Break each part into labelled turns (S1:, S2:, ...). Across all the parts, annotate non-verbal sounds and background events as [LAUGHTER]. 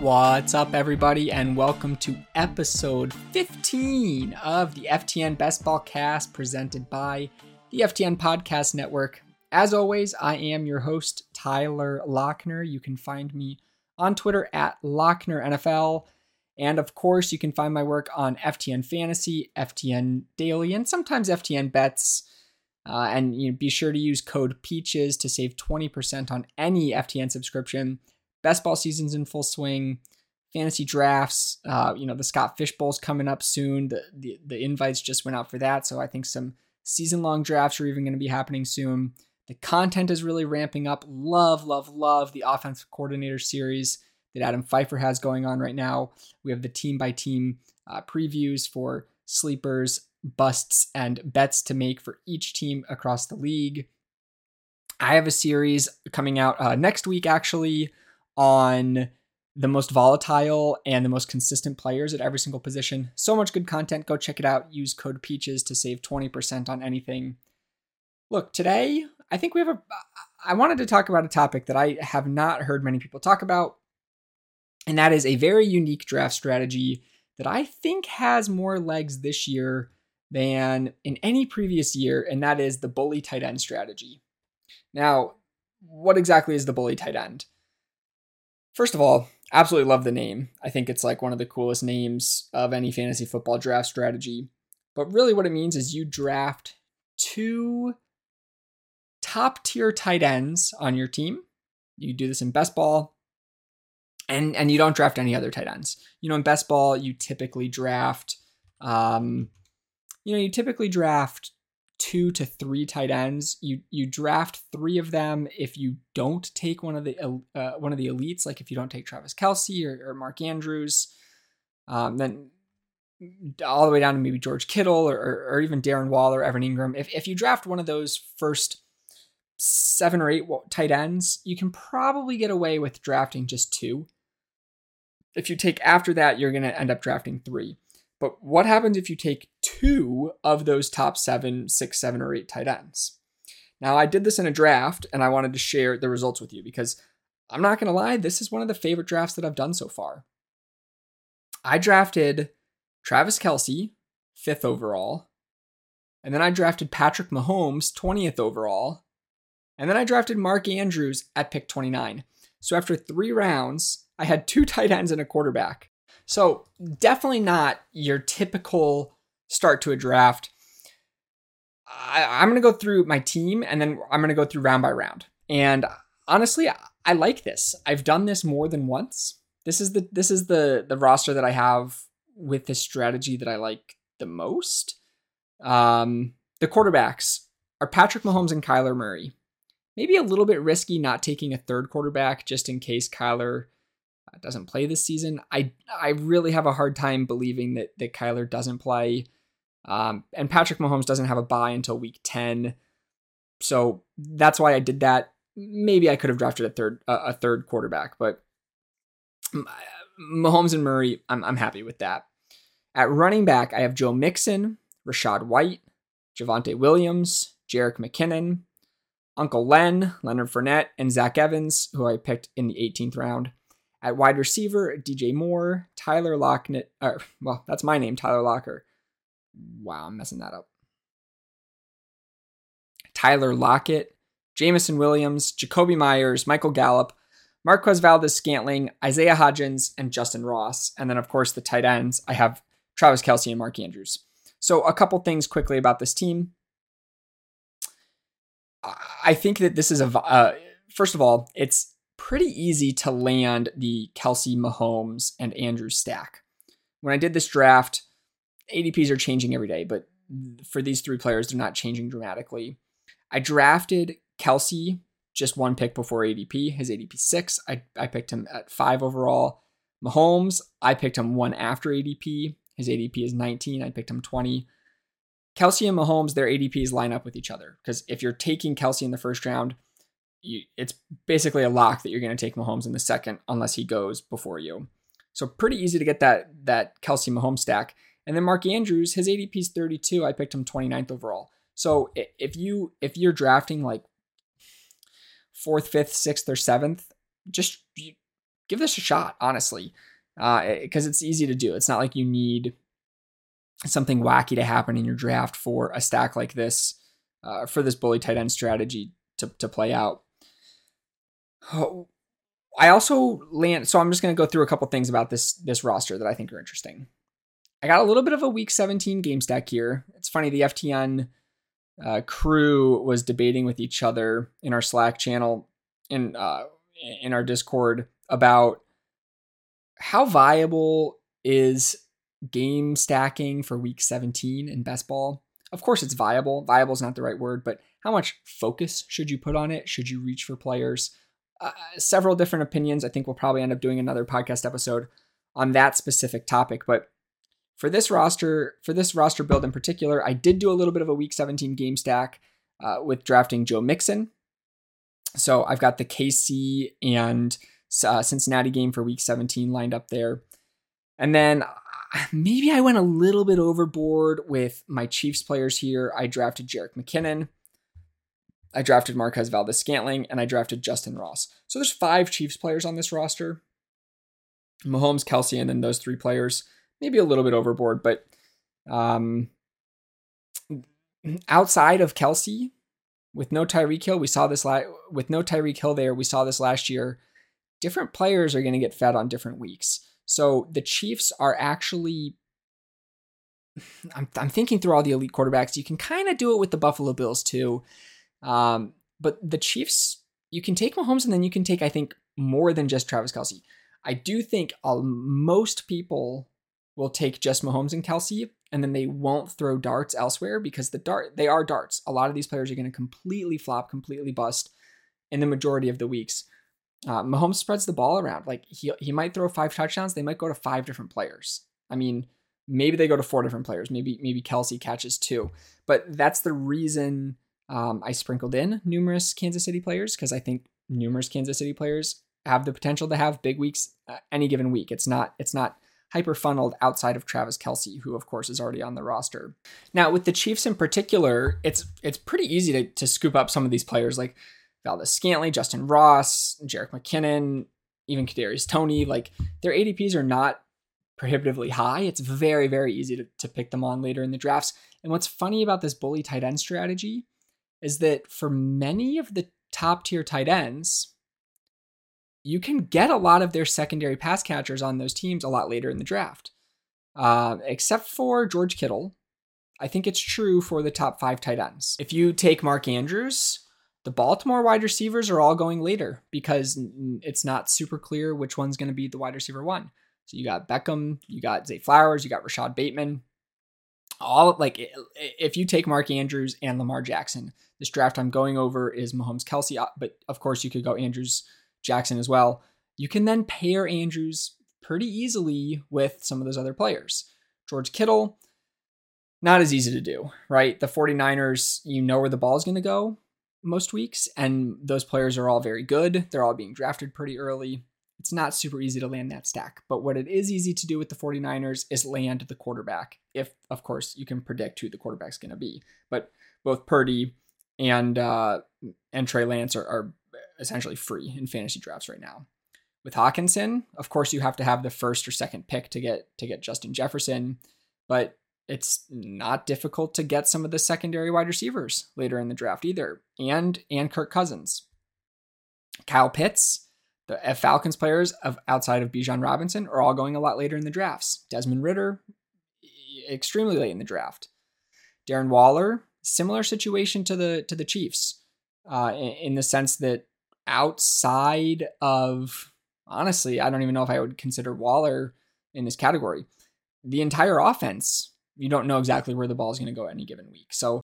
S1: What's up, everybody, and welcome to episode 15 of the FTN Best Ball Cast presented by the FTN Podcast Network. As always, I am your host, Tyler Loechner. You can find me on Twitter at Loechner NFL. And of course, you can find my work on FTN Fantasy, FTN Daily, and sometimes FTN Bets. Uh, and you know, be sure to use code PEACHES to save 20% on any FTN subscription best ball season's in full swing. Fantasy drafts, uh, you know, the Scott Fish Bowl's coming up soon. The, the the invites just went out for that, so I think some season long drafts are even going to be happening soon. The content is really ramping up. Love, love, love the offensive coordinator series that Adam Pfeifer has going on right now. We have the team by team previews for sleepers, busts, and bets to make for each team across the league. I have a series coming out uh, next week, actually, on the most volatile and the most consistent players at every single position. So much good content. Go check it out. Use code PEACHES to save 20% on anything. Look, today, I think we have a. I wanted to talk about a topic that I have not heard many people talk about, and that is a very unique draft strategy that I think has more legs this year than in any previous year, and that is the bully tight end strategy. Now, what exactly is the bully tight end? First of all, absolutely love the name. I think it's like one of the coolest names of any fantasy football draft strategy. But really, what it means is you draft two top tier tight ends on your team. You do this in best ball, and and you don't draft any other tight ends. You know, in best ball, you typically draft, um, you know, you typically draft two to three tight ends. You you draft three of them if you don't take one of the uh, one of the elites, like if you don't take Travis Kelce or, or Mark Andrews, um, then all the way down to maybe George Kittle or, or, or even Darren Waller, Evan Engram. If if you draft one of those first seven or eight tight ends, you can probably get away with drafting just two. If you take after that, you're going to end up drafting three. But what happens if you take two of those top seven, six, seven, or eight tight ends? Now, I did this in a draft and I wanted to share the results with you because I'm not going to lie, this is one of the favorite drafts that I've done so far. I drafted Travis Kelce, fifth overall. And then I drafted Patrick Mahomes, 20th overall. And then I drafted Mark Andrews at pick 29. So after three rounds, I had two [LAUGHS] tight ends and a quarterback. So definitely not your typical start to a draft. I, am going to go through my team and then I'm going to go through round by round. And honestly, I, I like this. I've done this more than once. This is the this is the the roster that I have with this strategy that I like the most. Um, the quarterbacks are Patrick Mahomes and Kyler Murray. Maybe a little bit risky not taking a third quarterback just in case Kyler doesn't play this season. I I really have a hard time believing that that Kyler doesn't play. Um, and Patrick Mahomes doesn't have a bye until week 10. So that's why I did that. Maybe I could have drafted a third a third quarterback, but Mahomes and Murray, I'm I'm happy with that. At running back, I have Joe Mixon, Rachaad White, Javonte Williams, Jerick McKinnon, Uncle Len, Leonard Fournette, and Zach Evans, who I picked in the 18th round. At wide receiver, DJ Moore, Tyler Lockett, or, [LAUGHS] well, that's my name, Tyler Locker. Wow, I'm messing that up. Tyler Lockett, Jameson Williams, Jakobi Meyers, Michael Gallup, Marquez Valdes Scantling, Isaiah Hodgins, and Justyn Ross. And then, of course, the tight ends, I have Travis Kelce and Mark Andrews. So, a couple things quickly about this team. I think that this is a, uh, first of all, it's pretty easy to land the Kelce Mahomes, and Andrew stack. When I did this draft, ADPs are changing every day, but for these three players, they're not changing dramatically. I drafted Kelce just one pick before ADP. His ADP six. I, I picked him at five overall. Mahomes, I picked him one after ADP. His ADP is 19. I picked him 20. Kelce and Mahomes, their ADPs line up with each other because if you're taking Kelce in the first round, you, it's basically a lock that you're going to take Mahomes in the second unless he goes before you. So pretty easy to get that that Kelce Mahomes stack. And then Mark Andrews, his ADP is 32. I picked him 29th overall. So if you if you're drafting like fourth, fifth, sixth, or seventh, just give this a shot, honestly, because uh, it's easy to do. It's not like you need something wacky to happen in your draft for a stack like this, uh, for this bully tight end strategy to, to play out. Oh, I also land, so I'm just going to go through a couple things about this this roster that I think are interesting. I got a little bit of a week 17 game stack here. It's funny the FTN uh, crew was debating with each other in our Slack channel and uh, in our Discord about how viable is game stacking for week 17 in best ball. Of course, it's viable. Viable is not the right word, but how much focus should you put on it? Should you reach for players? Uh, several different opinions. I think we'll probably end up doing another podcast episode on that specific topic. But for this roster, for this roster build in particular, I did do a little bit of a week 17 game stack uh, with drafting Joe Mixon. So I've got the KC and uh, Cincinnati game for week 17 lined up there. And then maybe I went a little bit overboard with my Chiefs players here. I drafted Jerick McKinnon. I drafted Marquez Valdes Scantling, and I drafted Justyn Ross. So there's five Chiefs players on this roster. Mahomes, Kelce, and then those three players. Maybe a little bit overboard, but um, outside of Kelce, with no Tyreek Hill, we saw this la- with no Tyreek Hill there, we saw this last year. Different players are going to get fed on different weeks. So the Chiefs are actually I'm, I'm thinking through all the elite quarterbacks. You can kind of do it with the Buffalo Bills too. Um, but the Chiefs, you can take Mahomes and then you can take, I think, more than just Travis Kelce. I do think uh, most people will take just Mahomes and Kelce, and then they won't throw darts elsewhere because the dart they are darts. A lot of these players are going to completely flop, completely bust in the majority of the weeks. Uh, Mahomes spreads the ball around. Like he he might throw five touchdowns. They might go to five different players. I mean, maybe they go to four different players. Maybe maybe Kelce catches two. But that's the reason um, I sprinkled in numerous Kansas City players because I think numerous Kansas City players have the potential to have big weeks uh, any given week. It's not it's not hyper funneled outside of Travis Kelce, who of course is already on the roster. Now with the Chiefs in particular, it's it's pretty easy to, to scoop up some of these players like Valdes Scantling, Justyn Ross, Jerick McKinnon, even Kadarius Toney. Like their ADPs are not prohibitively high. It's very very easy to, to pick them on later in the drafts. And what's funny about this bully tight end strategy is that for many of the top tier tight ends, you can get a lot of their secondary pass catchers on those teams a lot later in the draft. Uh, except for George Kittle. I think it's true for the top five tight ends. If you take Mark Andrews, the Baltimore wide receivers are all going later because it's not super clear which one's going to be the wide receiver one. So you got Beckham, you got Zay Flowers, you got Rashod Bateman. All like if you take Mark Andrews and Lamar Jackson, this draft I'm going over is Mahomes Kelce, uh, but of course you could go Andrews Jackson as well. You can then pair Andrews pretty easily with some of those other players. George Kittle, not as easy to do, right? The 49ers, you know where the ball is going to go most weeks, and those players are all very good. They're all being drafted pretty early. It's not super easy to land that stack. But what it is easy to do with the 49ers is land the quarterback, if, of course, you can predict who the quarterback's going to be. But both Purdy and uh, and Trey Lance are, are essentially free in fantasy drafts right now. With Hockenson, of course, you have to have the first or second pick to get to get Justin Jefferson, but it's not difficult to get some of the secondary wide receivers later in the draft either, and and Kirk Cousins, Kyle Pitts, the Falcons players of outside of Bijan Robinson are all going a lot later in the drafts. Desmond Ridder, extremely late in the draft. Darren Waller, similar situation to the to the Chiefs, uh, in, in the sense that outside of honestly, I don't even know if I would consider Waller in this category. The entire offense, you don't know exactly where the ball is going to go any given week. So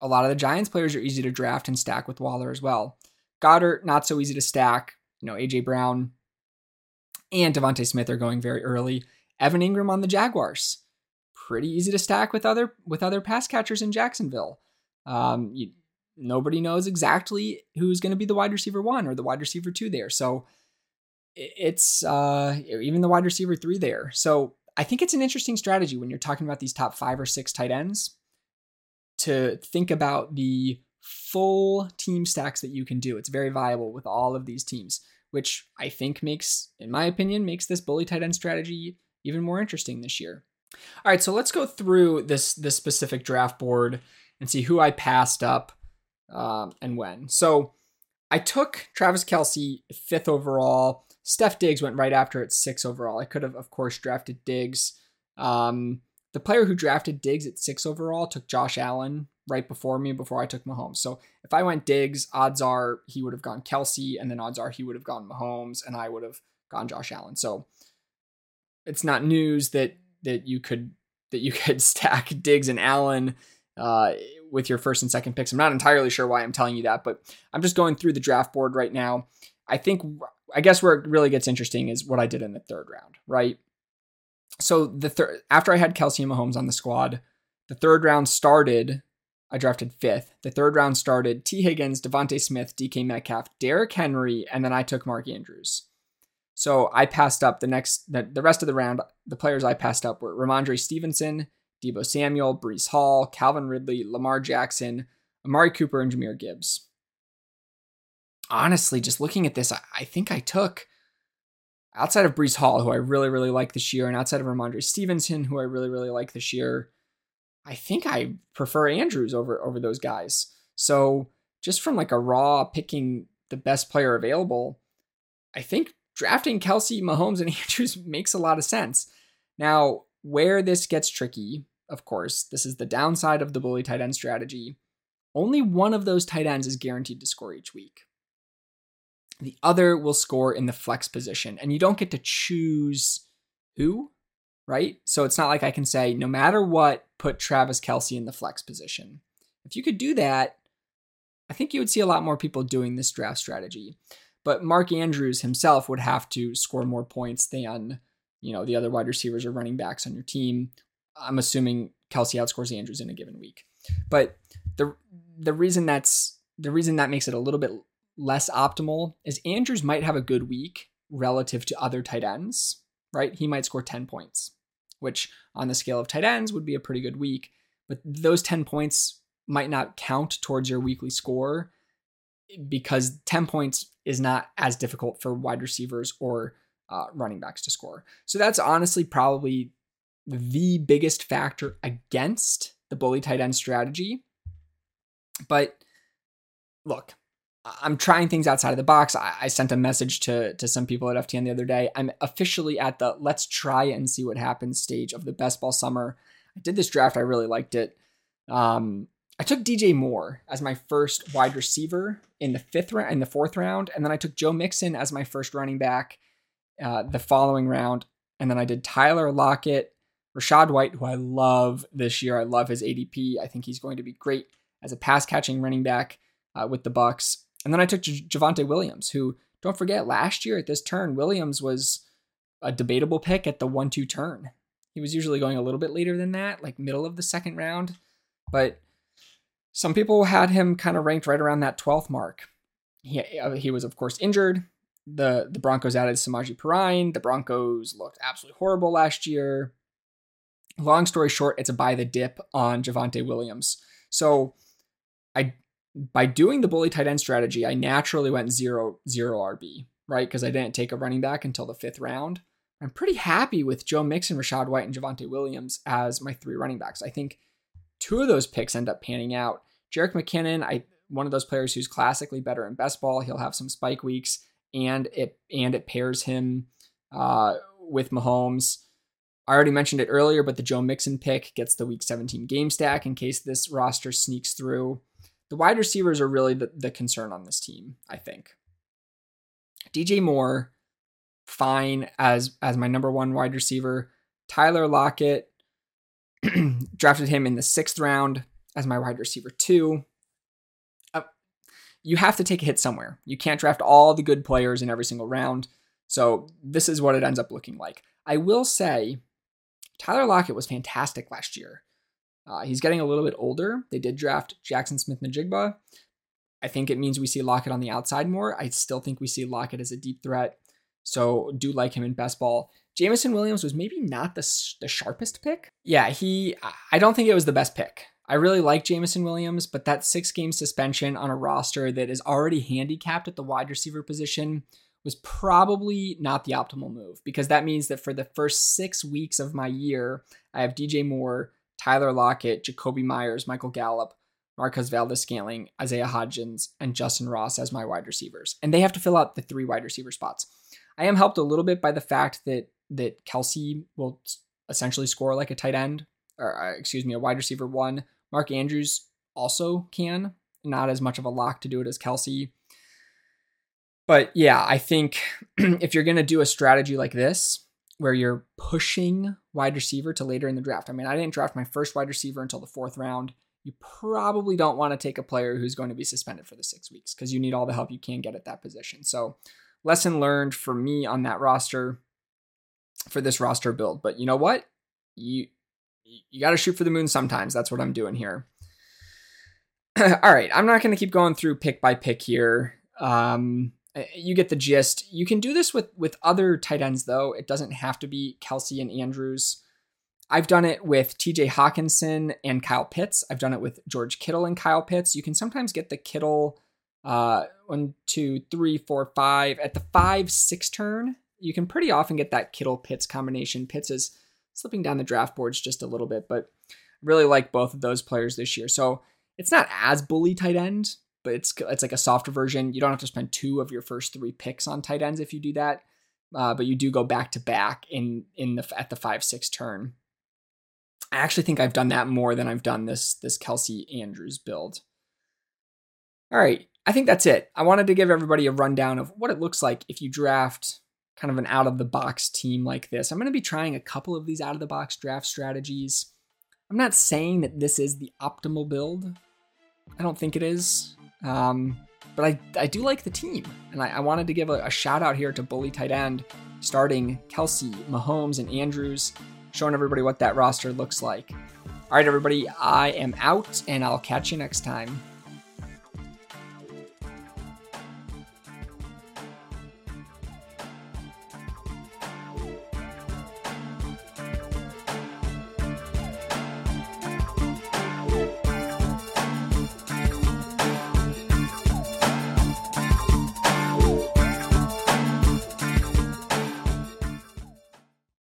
S1: a lot of the Giants players are easy to draft and stack with Waller as well. Goedert, not so easy to stack. You know, AJ Brown and DeVonta Smith are going very early. Evan Engram on the Jaguars, pretty easy to stack with other with other pass catchers in Jacksonville. Um, you, nobody knows exactly who's going to be the wide receiver one or the wide receiver two there. So it's uh, even the wide receiver three there. So I think it's an interesting strategy when you're talking about these top five or six tight ends to think about the full team stacks that you can do. It's very viable with all of these teams, which I think makes, in my opinion, makes this bully tight end strategy even more interesting this year. All right, so let's go through this this specific draft board and see who I passed up um, and when. So I took Travis Kelce fifth overall. Steph Diggs went right after at six overall. I could have, of course, drafted Diggs. Um, the player who drafted Diggs at six overall took Josh Allen right before me before I took Mahomes. So if I went Diggs, odds are he would have gone Kelce, and then odds are he would have gone Mahomes, and I would have gone Josh Allen. So it's not news that that you could that you [LAUGHS] could stack Diggs and Allen uh, with your first and second picks. I'm not entirely sure why I'm telling you that, but I'm just going through the draft board right now. I think, I guess where it really gets interesting is what I did in the third round, right? So the third, after I had Kelce and Mahomes on the squad, the third round started. I drafted fifth. The third round started Tee Higgins, DeVonta Smith, DK Metcalf, Derrick Henry, and then I took Mark Andrews. So I passed up the next, the, the rest of the round. The players I passed up were Rhamondre Stevenson, Deebo Samuel, Breece Hall, Calvin Ridley, Lamar Jackson, Amari Cooper, and Jahmyr Gibbs. Honestly, just looking at this, I, I think I took outside of Breece Hall, who I really, really like this year, and outside of Rhamondre Stevenson, who I really, really like this year, I think I prefer Andrews over over those guys. So just from like a raw picking the best player available, I think drafting Kelce, Mahomes, and [LAUGHS] Andrews makes a lot of sense. Now, where this gets tricky, of course, this is the downside of the bully tight end strategy. Only one of those tight ends is guaranteed to score each week. The other will score in the flex position, and you don't get to choose who, right? So it's not like I can say, no matter what, put Travis Kelce in the flex position. If you could do that, I think you would see a lot more people doing this draft strategy. But Mark Andrews himself would have to score more points than you know the other wide receivers or running backs on your team. I'm assuming Kelce outscores Andrews in a given week. But the the reason that's the reason that makes it a little bit less optimal is Andrews might have a good week relative to other tight ends, right? He might score 10 points, which on the scale of tight ends would be a pretty good week, but those 10 points might not count towards your weekly score because 10 points is not as difficult for wide receivers or uh, running backs to score. So that's honestly probably the biggest factor against the bully tight end strategy. But look, I'm trying things outside of the box. I, I, sent a message to to some people at FTN the other day. I'm officially at the let's try and see what happens stage of the best ball summer. I did this draft. I really liked it. Um, I took DJ Moore as my first wide receiver in the fifth round, in the fourth round, and then I took Joe Mixon as my first running back uh, the following round, and then I did Tyler Lockett, Rachaad White, who I love this year. I love his ADP. I think he's going to be great as a pass catching running back uh, with the Bucs. And then I took J- Javonte Williams, who don't forget last year at this turn, Williams was a debatable pick at the one-two turn. He was usually going a little bit later than that, like middle of the second round, but some people had him kind of ranked right around that 12th mark. He, uh, he was, of course, injured. The, the Broncos added Samaje Perine. The Broncos looked absolutely horrible last year. Long story short, it's a buy the dip on Javonte Williams. So I by doing the bully tight end strategy, I naturally went zero zero RB, right? Because I didn't take a running back until the fifth round. I'm pretty happy with Joe Mixon, Rachaad White, and Javonte Williams as my three running backs. I think two of those picks end up panning out. Jerick McKinnon, I one of those players who's classically better in best ball. He'll have some spike weeks, and it and it pairs him uh, with Mahomes. I already mentioned it earlier, but the Joe Mixon pick gets the Week 17 game stack in case this roster sneaks through. The wide receivers are really the, the concern on this team, I think. DJ Moore, fine as as my number one wide receiver. Tyler Lockett, [CLEARS THROAT] drafted him in the sixth round as my wide receiver two. Uh, you have to take a hit somewhere. You can't draft all the good players in every single round. So this is what it ends up looking like. I will say, Tyler Lockett was fantastic last year. Uh, he's getting a little bit older. They did draft Jackson Smith-Njigba. I think it means we see Lockett on the outside more. I still think we see Lockett as a deep threat. So do like him in best ball. Jameson Williams was maybe not the, the sharpest pick. Yeah, he, I don't think it was the best pick. I really like Jameson Williams, but that six game suspension on a roster that is already handicapped at the wide receiver position was probably not the optimal move because that means that for the first six weeks of my year, I have DJ Moore, Tyler Lockett, Jakobi Meyers, Michael Gallup, Marquez Valdes-Scantling, Isaiah Hodgins, and Justyn Ross as my wide receivers. And they have to fill out the three wide receiver spots. I am helped a little bit by the fact that that Kelce will essentially score like a tight end, or uh, excuse me, a wide receiver one. Mark Andrews also can, not as much of a lock to do it as Kelce. But yeah, I think [CLEARS THROAT] if you're going to do a strategy like this, where you're pushing wide receiver to later in the draft, I mean, I didn't draft my first wide receiver until the fourth round. You probably don't want to take a player who's going to be suspended for the six weeks because you need all the help you can get at that position. So, lesson learned for me on that roster for this roster build. But you know what? You you got to shoot for the moon sometimes. That's what I'm doing here. [CLEARS THROAT] All right, I'm not going to keep going through pick by pick here. Um, you get the gist. You can do this with with other tight ends though. It doesn't have to be Kelce and Andrews. I've done it with TJ Hockenson and Kyle Pitts. I've done it with George Kittle and Kyle Pitts. You can sometimes get the Kittle uh, one, two, three, four, five at the five, six turn you can pretty often get that Kittle Pitts combination. Pitts is slipping down the draft boards just a little bit, but I really like both of those players this year. So it's not as bully tight end, but it's it's like a softer version. You don't have to spend two of your first three picks on tight ends if you do that, uh, but you do go back to back in in the at the five six turn. I actually think I've done that more than I've done this this Kelce Andrews build. All right, I think that's it. I wanted to give everybody a rundown of what it looks like if you draft kind of an out of the box team like this. I'm going to be trying a couple of these out of the box draft strategies. I'm not saying that this is the optimal build. I don't think it is. Um, but I, I do like the team. And I, I wanted to give a, a, shout out here to Bully Tight End, starting Kelce, Mahomes, and Andrews, showing everybody what that roster looks like. All right, everybody, I am out, and I'll catch you next time.